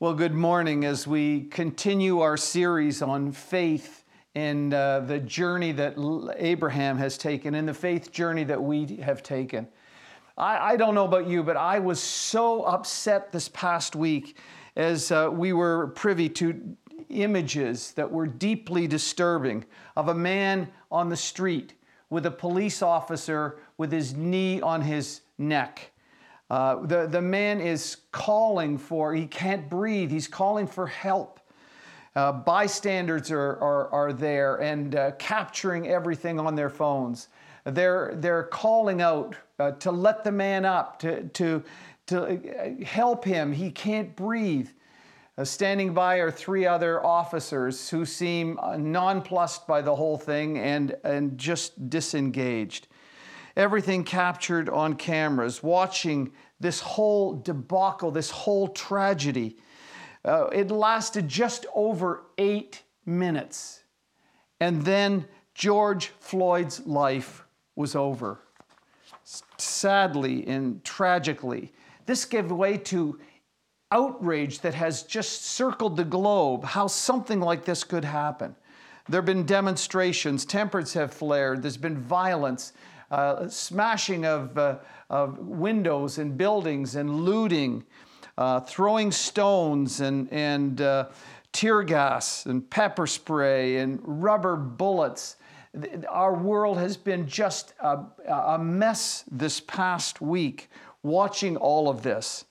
Well, good morning as we continue our series on faith and uh, the journey that Abraham has taken and the faith journey that we have taken. I, I don't know about you, but I was so upset this past week as uh, we were privy to images that were deeply disturbing of a man on the street with a police officer with his knee on his neck. Uh, the, the man is calling for, he can't breathe, he's calling for help. Uh, bystanders are, are, are there and uh, capturing everything on their phones. They're, they're calling out uh, to let the man up, to, to, to uh, help him. He can't breathe. Uh, standing by are three other officers who seem nonplussed by the whole thing and, and just disengaged everything captured on cameras, watching this whole debacle, this whole tragedy. Uh, it lasted just over eight minutes. And then George Floyd's life was over. Sadly and tragically, this gave way to outrage that has just circled the globe how something like this could happen. There have been demonstrations, tempers have flared, there's been violence uh, smashing of, uh, of windows and buildings and looting, uh, throwing stones and, and uh, tear gas and pepper spray and rubber bullets. Our world has been just a, a mess this past week watching all of this.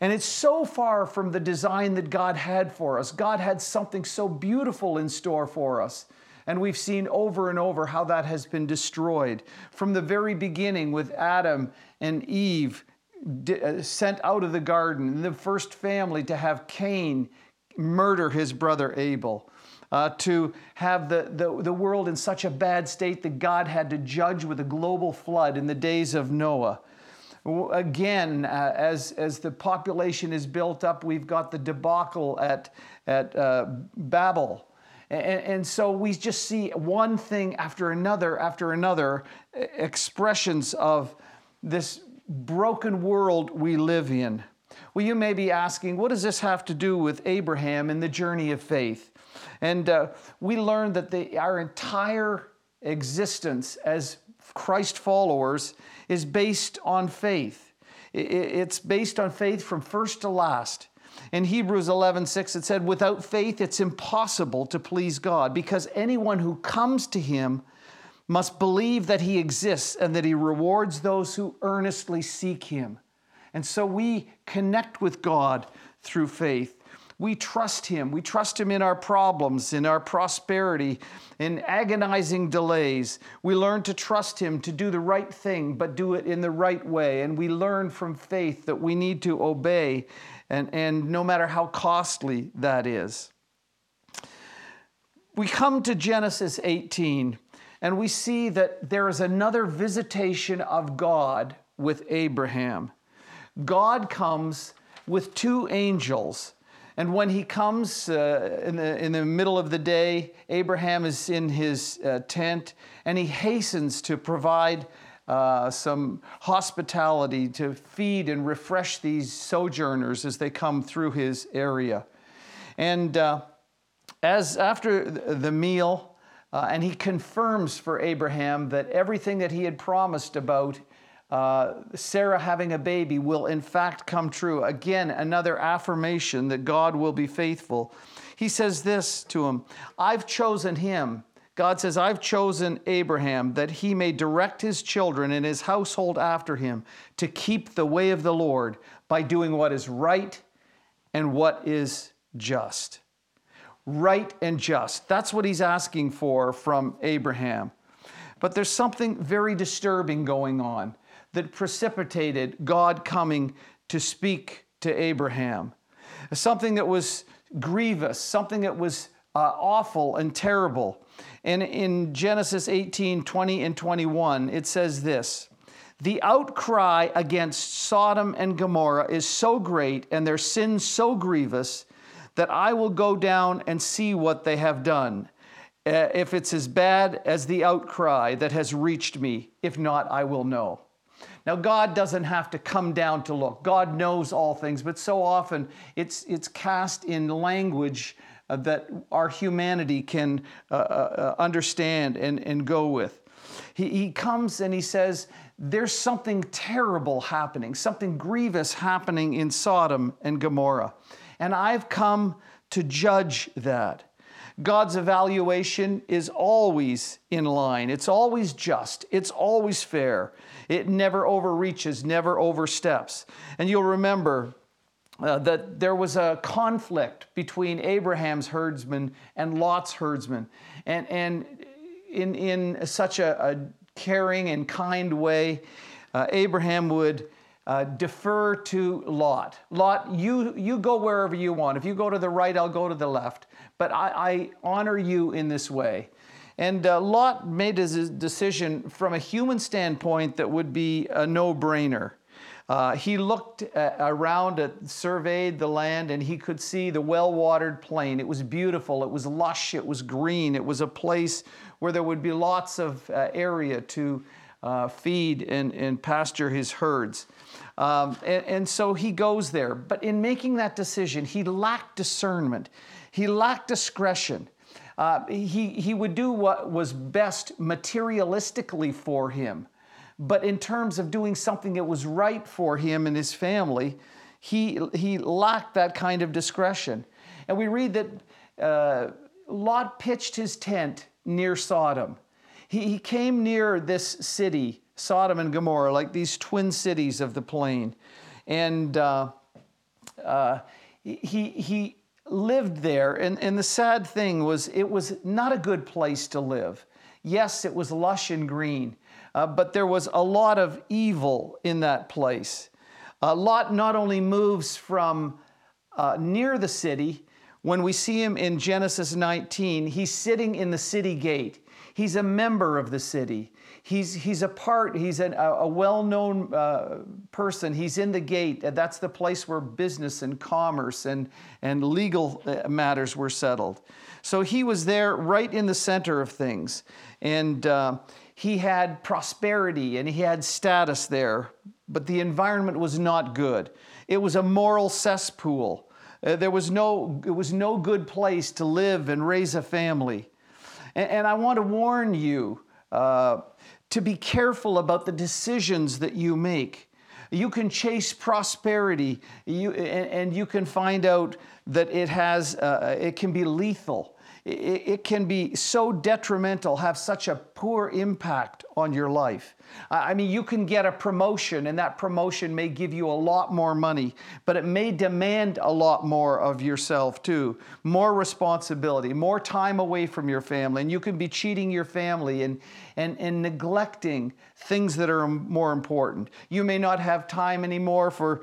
And it's so far from the design that God had for us. God had something so beautiful in store for us. And we've seen over and over how that has been destroyed. From the very beginning, with Adam and Eve uh, sent out of the garden, the first family to have Cain murder his brother Abel. Uh, to have the, the, the world in such a bad state that God had to judge with a global flood in the days of Noah. Again, uh, as, as the population is built up, we've got the debacle at, at uh, Babel and, and, so we just see one thing after another after another expressions of this broken world we live in. Well, you may be asking, what does this have to do with Abraham and the journey of faith? And uh, we learned that the, our entire existence as Christ followers is based on faith. It's based on faith from first to last. In Hebrews 11, 6, it said, Without faith, it's impossible to please God because anyone who comes to him must believe that he exists and that he rewards those who earnestly seek him. And so we connect with God through faith. We trust Him. We trust Him in our problems, in our prosperity, in agonizing delays. We learn to trust Him to do the right thing, but do it in the right way. And we learn from faith that we need to obey and, and no matter how costly that is. We come to Genesis 18 and we see that there is another visitation of God with Abraham. God comes with two angels. And when he comes uh, in, the, in the middle of the day, Abraham is in his uh, tent and he hastens to provide uh, some hospitality to feed and refresh these sojourners as they come through his area. And uh, as after the meal, uh, and he confirms for Abraham that everything that he had promised about uh, Sarah having a baby will in fact come true. Again, another affirmation that God will be faithful. He says this to him I've chosen him God says, I've chosen Abraham that he may direct his children and his household after him to keep the way of the Lord by doing what is right and what is just. Right and just. That's what he's asking for from Abraham. But there's something very disturbing going on that precipitated God coming to speak to Abraham. Something that was grievous, something that was uh, awful and terrible. And in Genesis 18 20 and 21, it says this The outcry against Sodom and Gomorrah is so great and their sin so grievous that I will go down and see what they have done. Uh, if it's as bad as the outcry that has reached me, if not, I will know. Now, God doesn't have to come down to look. God knows all things, but so often it's, it's cast in language that our humanity can uh, uh, uh, understand and, and go with. He, he comes and he says, There's something terrible happening, something grievous happening in Sodom and Gomorrah. And I've come to judge that. God's evaluation is always in line. It's always just. It's always fair. It never overreaches, never oversteps. And you'll remember uh, that there was a conflict between Abraham's herdsmen and Lot's herdsmen. And, and in, in such a, a caring and kind way, uh, Abraham would uh, defer to Lot. Lot, you, you go wherever you want. If you go to the right, I'll go to the left. But I, I honor you in this way. And uh, Lot made his decision from a human standpoint that would be a no brainer. Uh, he looked uh, around, at, surveyed the land, and he could see the well watered plain. It was beautiful, it was lush, it was green, it was a place where there would be lots of uh, area to uh, feed and, and pasture his herds. Um, and, and so he goes there. But in making that decision, he lacked discernment, he lacked discretion. Uh, he, he would do what was best materialistically for him. But in terms of doing something that was right for him and his family, he, he lacked that kind of discretion. And we read that uh, Lot pitched his tent near Sodom. He, he came near this city, Sodom and Gomorrah, like these twin cities of the plain. And uh, uh, he, he lived there. And, and the sad thing was, it was not a good place to live. Yes, it was lush and green, uh, but there was a lot of evil in that place. Uh, Lot not only moves from uh, near the city, when we see him in Genesis 19, he's sitting in the city gate. He's a member of the city. He's, he's a part, he's an, a, a well known uh, person. He's in the gate. That's the place where business and commerce and, and legal uh, matters were settled. So he was there right in the center of things. And uh, he had prosperity and he had status there, but the environment was not good. It was a moral cesspool. Uh, there was no, it was no good place to live and raise a family. And, and I want to warn you uh, to be careful about the decisions that you make. You can chase prosperity, you, and, and you can find out that it has, uh, it can be lethal it, can be so detrimental, have such a poor impact on your life. I mean, you can get a promotion, and that promotion may give you a lot more money, but it may demand a lot more of yourself too. More responsibility, more time away from your family, and you can be cheating your family and, and, and neglecting things that are more important. You may not have time anymore for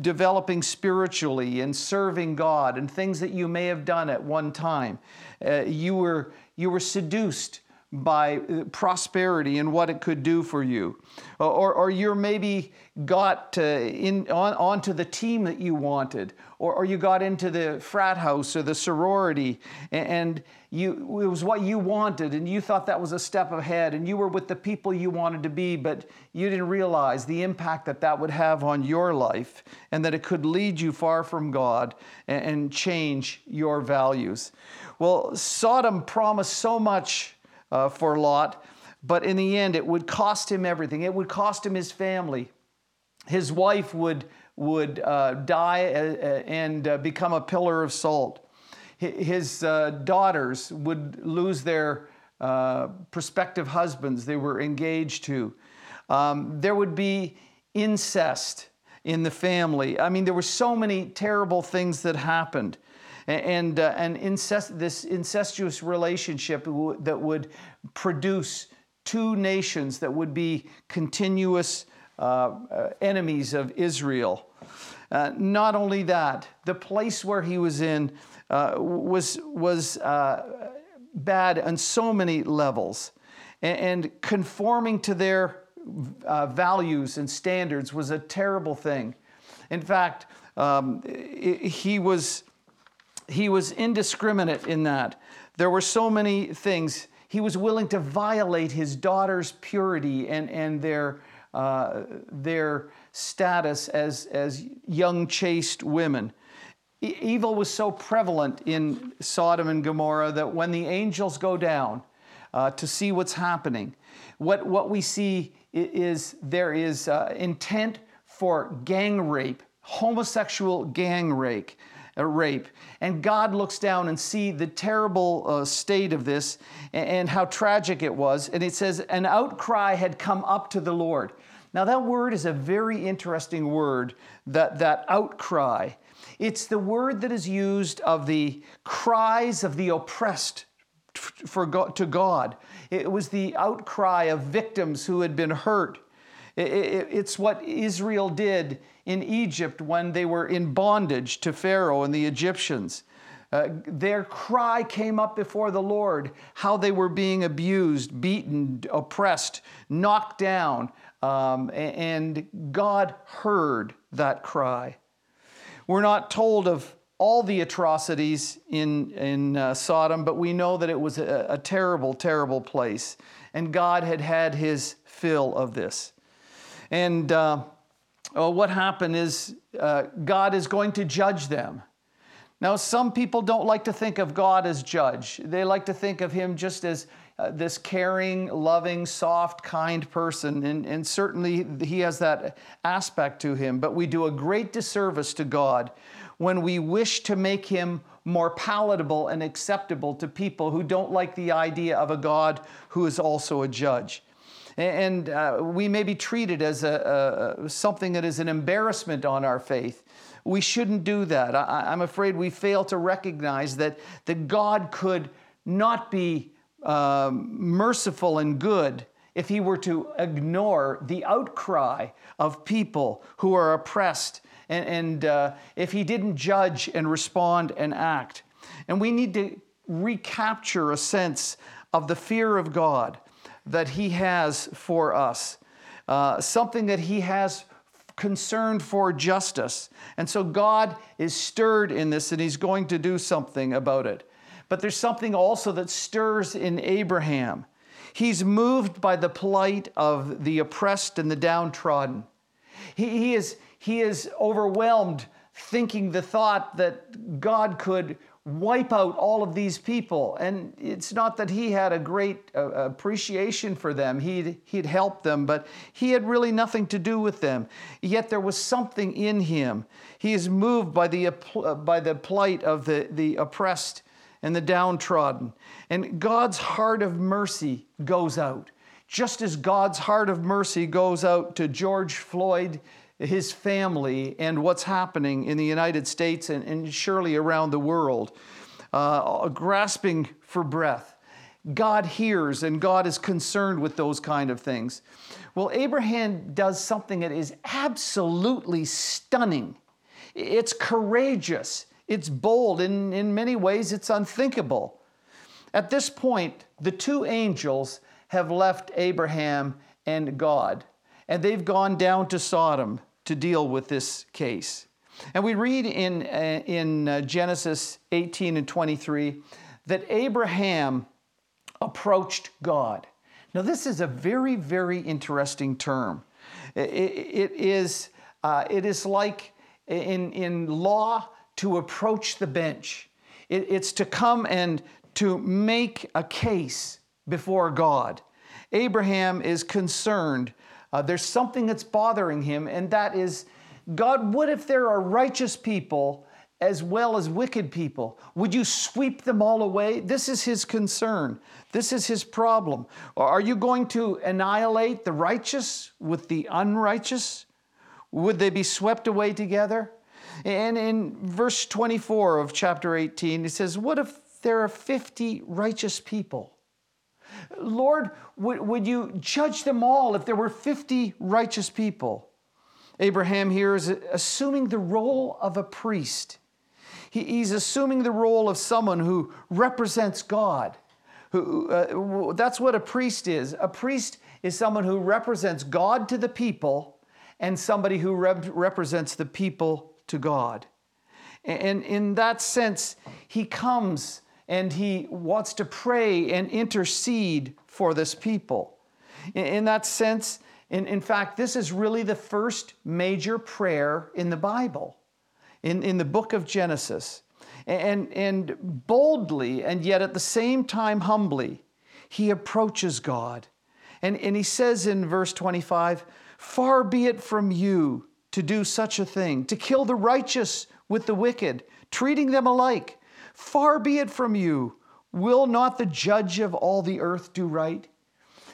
developing spiritually and serving God and things that you may have done at one time. Uh, you, were, you were seduced by uh, prosperity and what it could do for you. Or, or you're maybe got uh, in, on, onto the team that you wanted, or, or you got into the frat house or the sorority, and, and you, it was what you wanted, and you thought that was a step ahead, and you were with the people you wanted to be, but you didn't realize the impact that that would have on your life, and that it could lead you far from God and, and change your values. Well, Sodom promised so much uh, for Lot, but in the end, it would cost him everything. It would cost him his family. His wife would, would uh, die uh, uh, and uh, become a pillar of salt. His uh, daughters would lose their prospective husbands they were engaged to. Um, there would be incest in the family. I mean, there were so many terrible things that happened and, uh, incest, this incestuous relationship that would produce two nations that would be continuous uh, uh, enemies of Israel. Uh, not only that, the place where he was in uh, was, was uh, bad on so many levels. And, and conforming to their values and standards was a terrible thing. In fact, um, he was he was indiscriminate in that. There were so many things. He was willing to violate his daughter's purity and, and their uh, their status as, as young chaste women. E- evil was so prevalent in Sodom and Gomorrah that when the angels go down uh, to see what's happening, what, what we see is there is uh, intent for gang rape, homosexual gang rape. Rape. And God looks down and see the terrible uh, state of this and, and how tragic it was. And it says, an outcry had come up to the Lord. Now, that word is a very interesting word, that, that outcry. It's the word that is used of the cries of the oppressed for God, to God. It was the outcry of victims who had been hurt. It's what Israel did in Egypt when they were in bondage to Pharaoh and the Egyptians. Uh, their cry came up before the Lord, how they were being abused, beaten, oppressed, knocked down, um, and God heard that cry. We're not told of all the atrocities in, in uh, Sodom, but we know that it was a, a terrible, terrible place. And God had had his fill of this. And uh, oh, what happened is uh, God is going to judge them. Now, some people don't like to think of God as judge. They like to think of him just as uh, this caring, loving, soft, kind person. And, and certainly he has that aspect to him. But we do a great disservice to God when we wish to make him more palatable and acceptable to people who don't like the idea of a God who is also a judge. And uh, we may be treated as a, a, something that is an embarrassment on our faith. We shouldn't do that. I, I'm afraid we fail to recognize that, that God could not be um, merciful and good if he were to ignore the outcry of people who are oppressed and, and uh, if he didn't judge and respond and act. And we need to recapture a sense of the fear of God that he has for us, uh, something that he has concerned for justice. And so God is stirred in this and he's going to do something about it. But there's something also that stirs in Abraham. He's moved by the plight of the oppressed and the downtrodden. He, he, is, he is overwhelmed thinking the thought that God could wipe out all of these people. And it's not that he had a great uh, appreciation for them, he'd, he'd helped them, but he had really nothing to do with them. Yet there was something in him. He is moved by the, uh, by the plight of the, the oppressed and the downtrodden. And God's heart of mercy goes out. Just as God's heart of mercy goes out to George Floyd his family and what's happening in the United States and, and surely around the world, uh, grasping for breath. God hears and God is concerned with those kind of things. Well, Abraham does something that is absolutely stunning. It's courageous, it's bold, in, in many ways, it's unthinkable. At this point, the two angels have left Abraham and God and they've gone down to Sodom to deal with this case. And we read in, uh, in uh, Genesis 18 and 23 that Abraham approached God. Now, this is a very, very interesting term. it, it is, uh, it is like in, in law to approach the bench, it, it's to come and to make a case before God. Abraham is concerned uh, there's something that's bothering him, and that is God, what if there are righteous people as well as wicked people? Would you sweep them all away? This is his concern. This is his problem. Are you going to annihilate the righteous with the unrighteous? Would they be swept away together? And in verse 24 of chapter 18, it says, What if there are 50 righteous people? Lord, would, would you judge them all if there were 50 righteous people? Abraham here is assuming the role of a priest. He, he's assuming the role of someone who represents God. Who, uh, that's what a priest is. A priest is someone who represents God to the people and somebody who rep- represents the people to God. And in that sense, he comes and he wants to pray and intercede for this people. In that sense, In, in fact, this is really the first major prayer in the Bible, in, in the book of Genesis. And, and boldly, and yet at the same time humbly, he approaches God. And, and he says in verse 25, Far be it from you to do such a thing, to kill the righteous with the wicked, treating them alike. Far be it from you. Will not the judge of all the earth do right?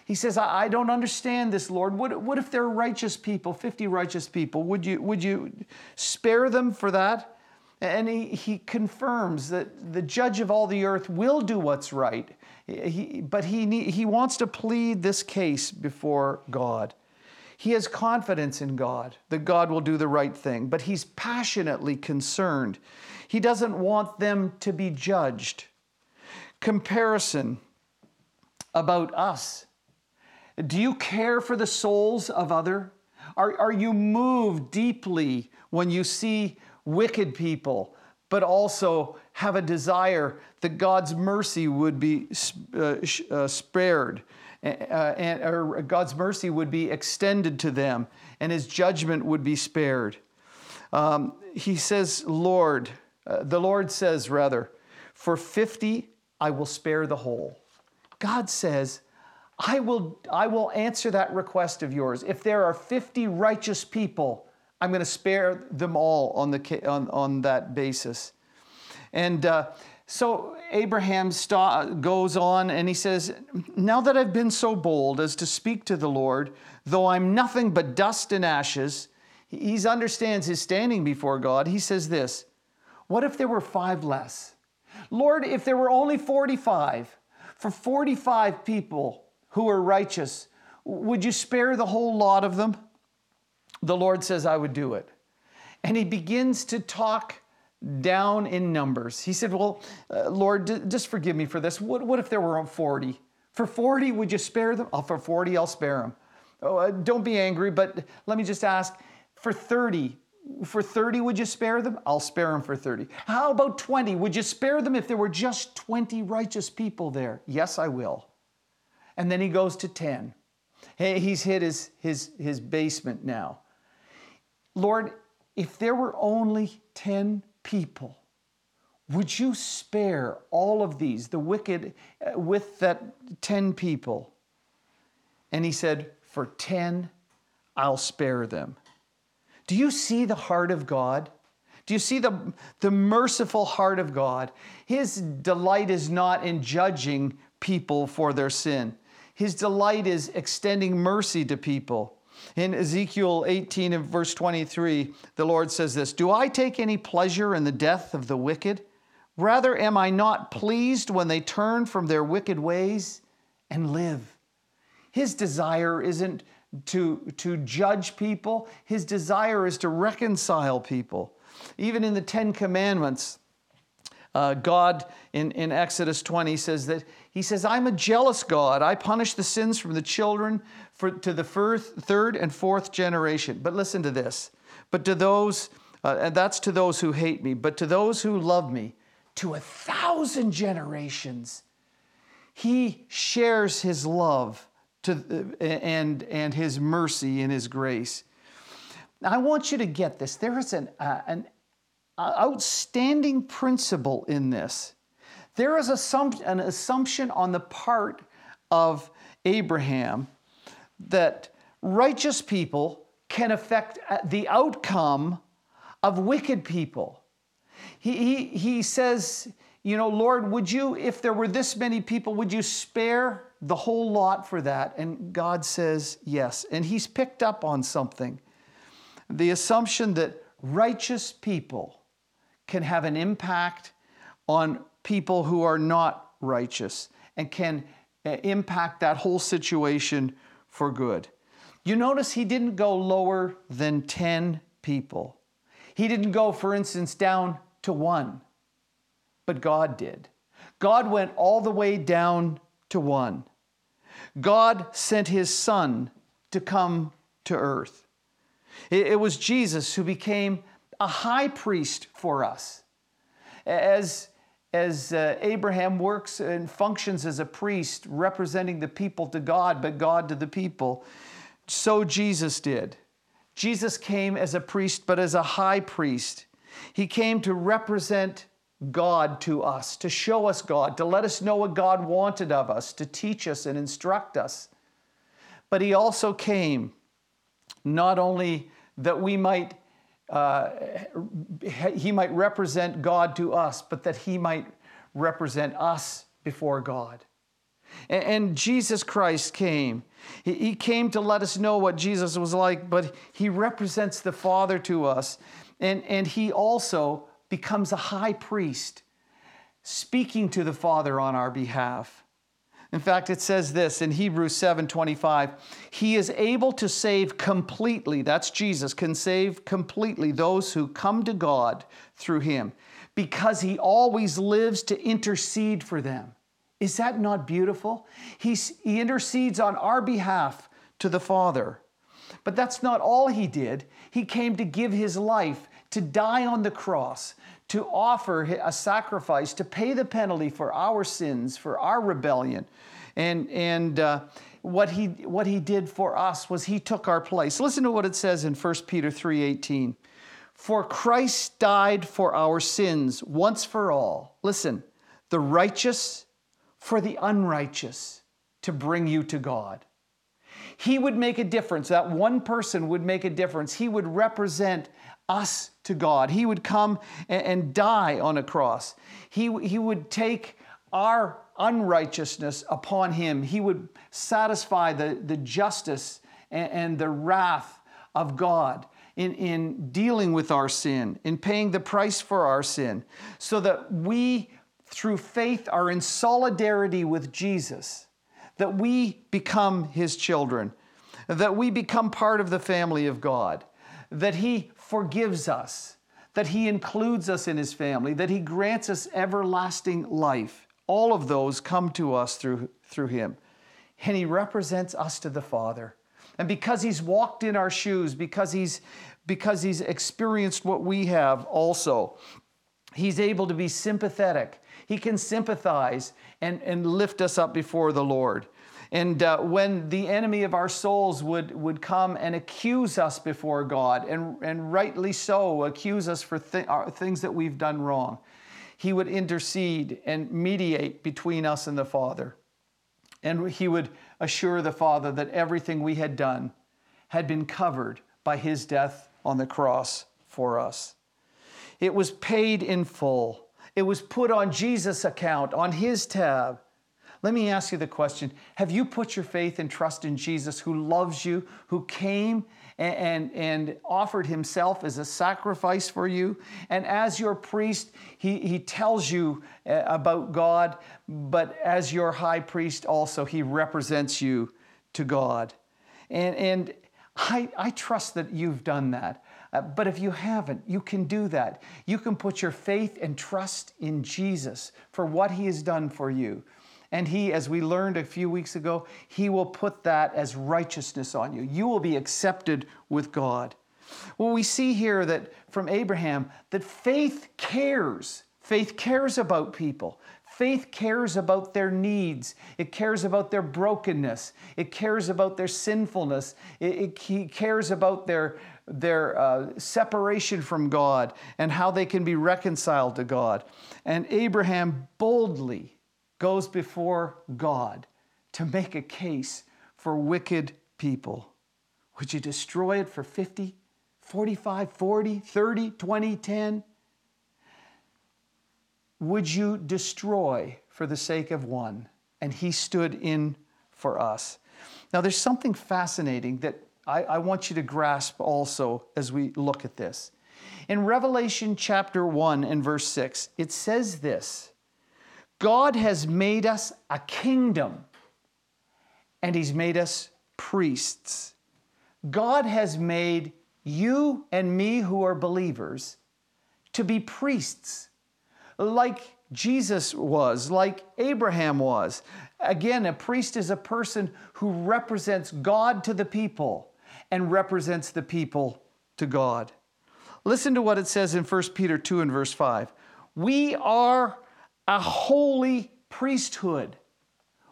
He says, I, I don't understand this, Lord. What, what if they're righteous people, 50 righteous people? Would you, would you spare them for that? And he, he confirms that the judge of all the earth will do what's right. He, but he, he wants to plead this case before God. He has confidence in God that God will do the right thing, but he's passionately concerned. He doesn't want them to be judged. Comparison about us. Do you care for the souls of other? Are, are you moved deeply when you see wicked people, but also have a desire that God's mercy would be uh, uh, spared? uh, and or God's mercy would be extended to them, and His judgment would be spared. Um, he says, "Lord," uh, the Lord says rather, "For fifty I will spare the whole." God says, "I will, I will answer that request of yours. If there are fifty righteous people." I'm going to spare them all on, the, on, on that basis. And uh, so Abraham goes on and he says, Now that I've been so bold as to speak to the Lord, though I'm nothing but dust and ashes, he understands his standing before God. He says this What if there were five less? Lord, if there were only 45, for 45 people who are righteous, would you spare the whole lot of them? The Lord says, I would do it. And he begins to talk down in numbers. He said, Well, uh, Lord, d- just forgive me for this. What, what if there were 40? For 40, would you spare them? Oh, for 40, I'll spare them. Oh, uh, don't be angry, but let me just ask for 30, for 30, would you spare them? I'll spare them for 30. How about 20? Would you spare them if there were just 20 righteous people there? Yes, I will. And then he goes to 10. Hey, he's hit his, his, his basement now. Lord, if there were only 10 people. Would you spare all of these, the wicked, uh, with that 10 people? And he said, For 10, I'll spare them. Do you see the heart of God? Do you see the, the merciful heart of God? His delight is not in judging people for their sin, His delight is extending mercy to people. In Ezekiel 18 and verse 23, the Lord says this Do I take any pleasure in the death of the wicked? Rather, am I not pleased when they turn from their wicked ways and live? His desire isn't to, to judge people, his desire is to reconcile people. Even in the Ten Commandments, uh, God in, in Exodus 20 says that He says, I'm a jealous God. I punish the sins from the children for, to the first, third and fourth generation. But listen to this. But to those, uh, and that's to those who hate me, but to those who love me, to a thousand generations, He shares His love to, uh, and, and His mercy and His grace. I want you to get this. There is an, uh, an outstanding principle in this. There is an assumption on the part of Abraham that righteous people can affect uh, the outcome of wicked people. He, he, he says, you know, Lord, would you, if there were this many people, would you spare the whole lot for that? And God says, yes. And he's picked up on something the assumption that righteous people can have an impact on people who are not righteous and can uh, impact that whole situation for good. You notice he didn't go lower than 10 people. He didn't go, for instance, down to one, but God did. God went all the way down to one. God sent his son to come to earth. It, was Jesus who became a high priest for us. As, as uh, Abraham works and functions as a priest representing the people to God, but God to the people, so Jesus did. Jesus came as a priest, but as a high priest. He came to represent God to us, to show us God, to let us know what God wanted of us, to teach us and instruct us. But He also came not only that we might uh, he might represent God to us, but that he might represent us before God. And, and Jesus Christ came. He, he came to let us know what Jesus was like, but he represents the Father to us. And, and he also becomes a high priest, speaking to the Father on our behalf. In fact, it says this in Hebrews 7:25, he is able to save completely, that's Jesus, can save completely those who come to God through him because he always lives to intercede for them. Is that not beautiful? He's, he intercedes on our behalf to the Father. But that's not all he did. He came to give his life, to die on the cross, to offer a sacrifice, to pay the penalty for our sins, for our rebellion. And, and uh, what, he, what he did for us was he took our place. Listen to what it says in 1 Peter 3.18. For Christ died for our sins once for all. Listen, the righteous for the unrighteous to bring you to God. He would make a difference. That one person would make a difference. He would represent us to God. He would come and, die on a cross. He, he would take our unrighteousness upon him. He would satisfy the, the justice and, and the wrath of God in, in dealing with our sin, in paying the price for our sin, so that we through faith are in solidarity with Jesus, that we become his children, that we become part of the family of God, that he forgives us, that he includes us in his family, that he grants us everlasting life. All of those come to us through, through him. And he represents us to the Father. And because he's walked in our shoes, because he's because he's experienced what we have also, he's able to be sympathetic he can sympathize and, and lift us up before the Lord. And uh, when the enemy of our souls would, would come and accuse us before God, and, and rightly so, accuse us for th- things that we've done wrong, he would intercede and mediate between us and the Father. And he would assure the Father that everything we had done had been covered by his death on the cross for us. It was paid in full. It was put on Jesus' account, on his tab. Let me ask you the question Have you put your faith and trust in Jesus who loves you, who came and, and, and, offered himself as a sacrifice for you? And as your priest, he, he tells you uh, about God, but as your high priest, also, he represents you to God. And, and I, I trust that you've done that. Uh, but if you haven't, you can do that. You can put your faith and trust in Jesus for what He has done for you. And He, as we learned a few weeks ago, He will put that as righteousness on you. You will be accepted with God. Well, we see here that from Abraham that faith cares. Faith cares about people. Faith cares about their needs. It cares about their brokenness. It cares about their sinfulness. It, it cares about their, their uh, separation from God and how they can be reconciled to God. And Abraham boldly goes before God to make a case for wicked people. Would you destroy it for 50, 45, 40, 30, 20, 10? Would you destroy for the sake of one? And he stood in for us. Now, there's something fascinating that I, I want you to grasp also as we look at this. In Revelation chapter 1 and verse 6, it says this God has made us a kingdom and he's made us priests. God has made you and me who are believers to be priests, like Jesus was, like Abraham was. Again, a priest is a person who represents God to the people and represents the people to God. Listen to what it says in 1 Peter 2 and verse 5. We are a holy priesthood.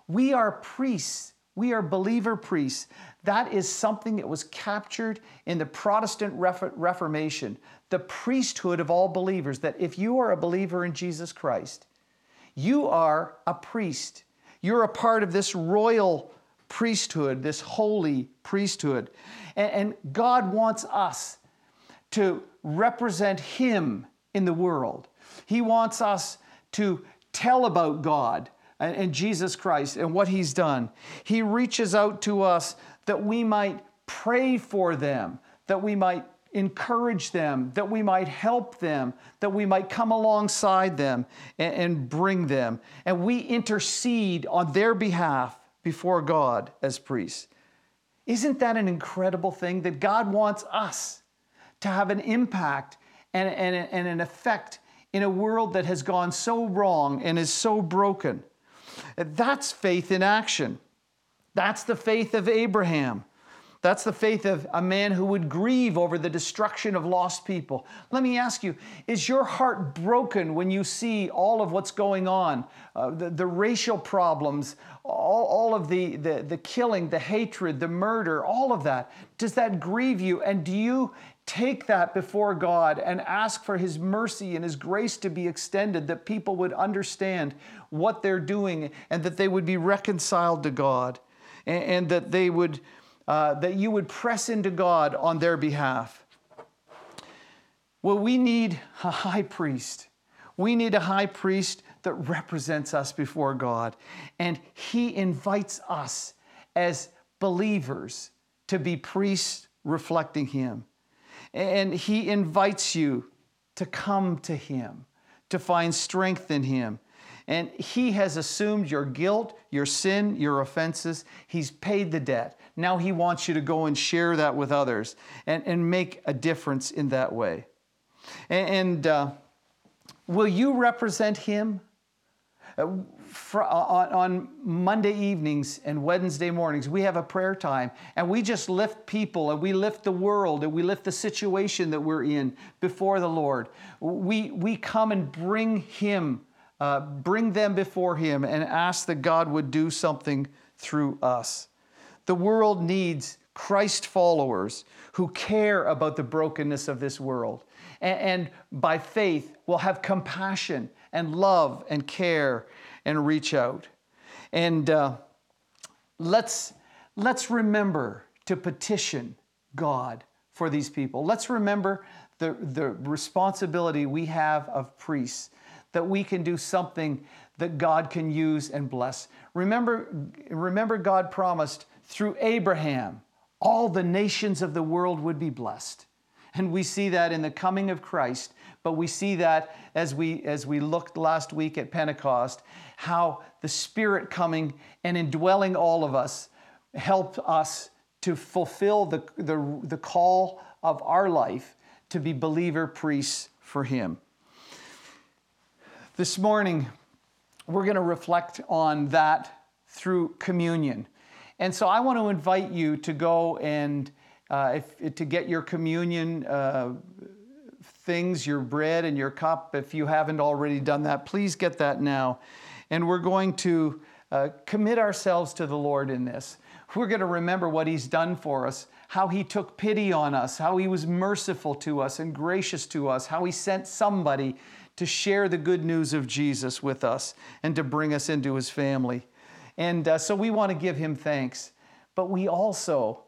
We are priests. We are believer priests. That is something that was captured in the Protestant Reformation, the priesthood of all believers. That if you are a believer in Jesus Christ, you are a priest. You're a part of this royal priesthood, this holy priesthood. And, God wants us to represent Him in the world. He wants us to tell about God and, Jesus Christ and what He's done. He reaches out to us that we might pray for them, that we might encourage them, that we might help them, that we might come alongside them and, and, bring them. And we intercede on their behalf before God as priests. Isn't that an incredible thing that God wants us to have an impact and, and, and an effect in a world that has gone so wrong and is so broken? That's faith in action. That's the faith of Abraham. That's the faith of a man who would grieve over the destruction of lost people. Let me ask you is your heart broken when you see all of what's going on? Uh, the, the, racial problems, all, all of the, the, the killing, the hatred, the murder, all of that. Does that grieve you? And do you take that before God and ask for His mercy and His grace to be extended, that people would understand what they're doing and that they would be reconciled to God and, and that they would uh, that you would press into God on their behalf. Well, we need a high priest. We need a high priest that represents us before God. And he invites us as believers to be priests reflecting him. And he invites you to come to him, to find strength in him. And he has assumed your guilt, your sin, your offenses. He's paid the debt. Now He wants you to go and share that with others and, and make a difference in that way. And, and uh, will you represent Him? Uh, for, uh, on, on, Monday evenings and Wednesday mornings, we have a prayer time and we just lift people and we lift the world and we lift the situation that we're in before the Lord. We, we come and bring Him, uh, bring them before Him and ask that God would do something through us. The world needs Christ followers who care about the brokenness of this world and, and by faith will have compassion and love and care and reach out. And uh, let's, let's remember to petition God for these people. Let's remember the, the responsibility we have of priests, that we can do something that God can use and bless. Remember, remember God promised through Abraham, all the nations of the world would be blessed. And we see that in the coming of Christ, but we see that as we as we looked last week at Pentecost, how the Spirit coming and indwelling all of us helped us to fulfill the, the, the call of our life to be believer priests for Him. This morning, we're going to reflect on that through communion. And so I want to invite you to go and uh, if, to get your communion uh, things, your bread and your cup. If you haven't already done that, please get that now. And we're going to uh, commit ourselves to the Lord in this. We're going to remember what He's done for us, how He took pity on us, how He was merciful to us and gracious to us, how He sent somebody to share the good news of Jesus with us and to bring us into His family. And uh, so we want to give him thanks. But we also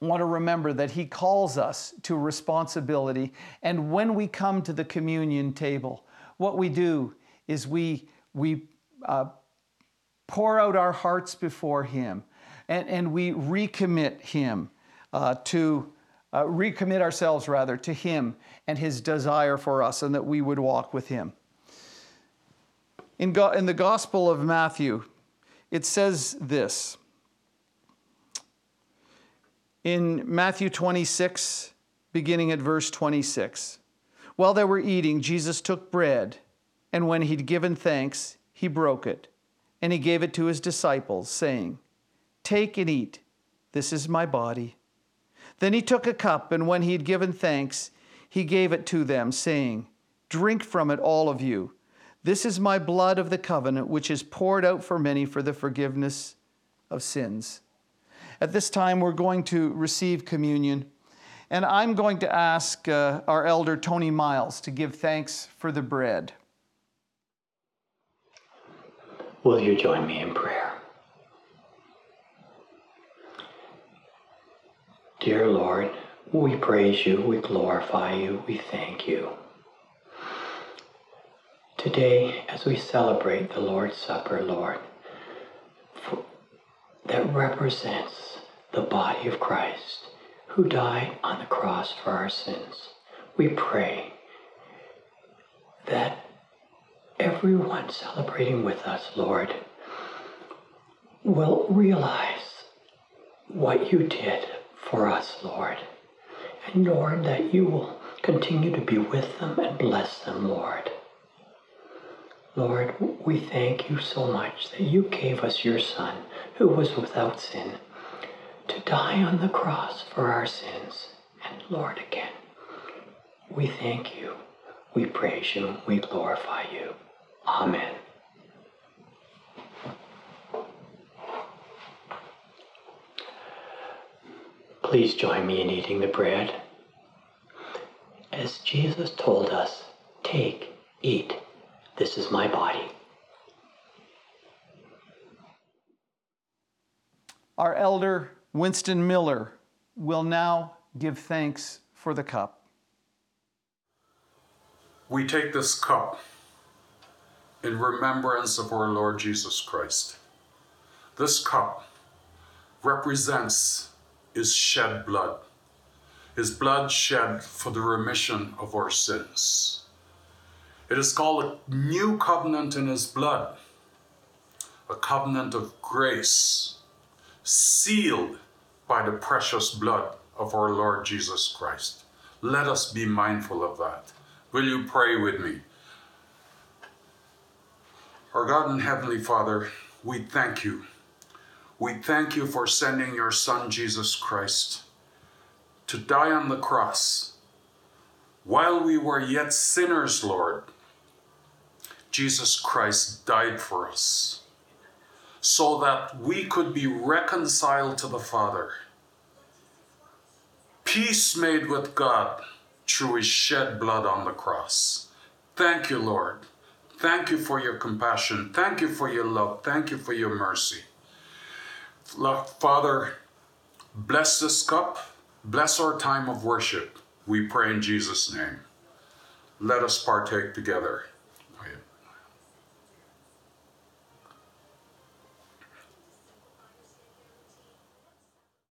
want to remember that he calls us to responsibility. And when we come to the communion table, what we do is we, we uh, pour out our hearts before him and, and we recommit him uh, to. Uh, recommit ourselves rather to Him and His desire for us, and that we would walk with Him. In, go- in the Gospel of Matthew, it says this in Matthew 26, beginning at verse 26. While they were eating, Jesus took bread, and when he'd given thanks, he broke it, and he gave it to his disciples, saying, Take and eat, this is my body. Then he took a cup, and when he had given thanks, he gave it to them, saying, Drink from it, all of you. This is my blood of the covenant, which is poured out for many for the forgiveness of sins. At this time, we're going to receive communion. And I'm going to ask uh, our elder, Tony Miles, to give thanks for the bread. Will you join me in prayer? Dear Lord, we praise you, we glorify you, we thank you. Today, as we celebrate the Lord's Supper, Lord, for, that represents the body of Christ who died on the cross for our sins, we pray that everyone celebrating with us, Lord, will realize what you did for us, Lord. And Lord, that you will continue to be with them and bless them, Lord. Lord, we thank you so much that you gave us your Son, who was without sin, to die on the cross for our sins. And Lord, again, we thank you, we praise you, we glorify you. Amen. Please join me in eating the bread. As Jesus told us, take, eat, this is my body. Our elder, Winston Miller, will now give thanks for the cup. We take this cup in remembrance of our Lord Jesus Christ. This cup represents his shed blood, his blood shed for the remission of our sins. It is called a new covenant in his blood, a covenant of grace, sealed by the precious blood of our Lord Jesus Christ. Let us be mindful of that. Will you pray with me? Our God and Heavenly Father, we thank you. We thank you for sending your Son, Jesus Christ, to die on the cross. While we were yet sinners, Lord, Jesus Christ died for us so that we could be reconciled to the Father. Peace made with God through his shed blood on the cross. Thank you, Lord. Thank you for your compassion. Thank you for your love. Thank you for your mercy. Father, bless this cup. Bless our time of worship. We pray in Jesus' name. Let us partake together.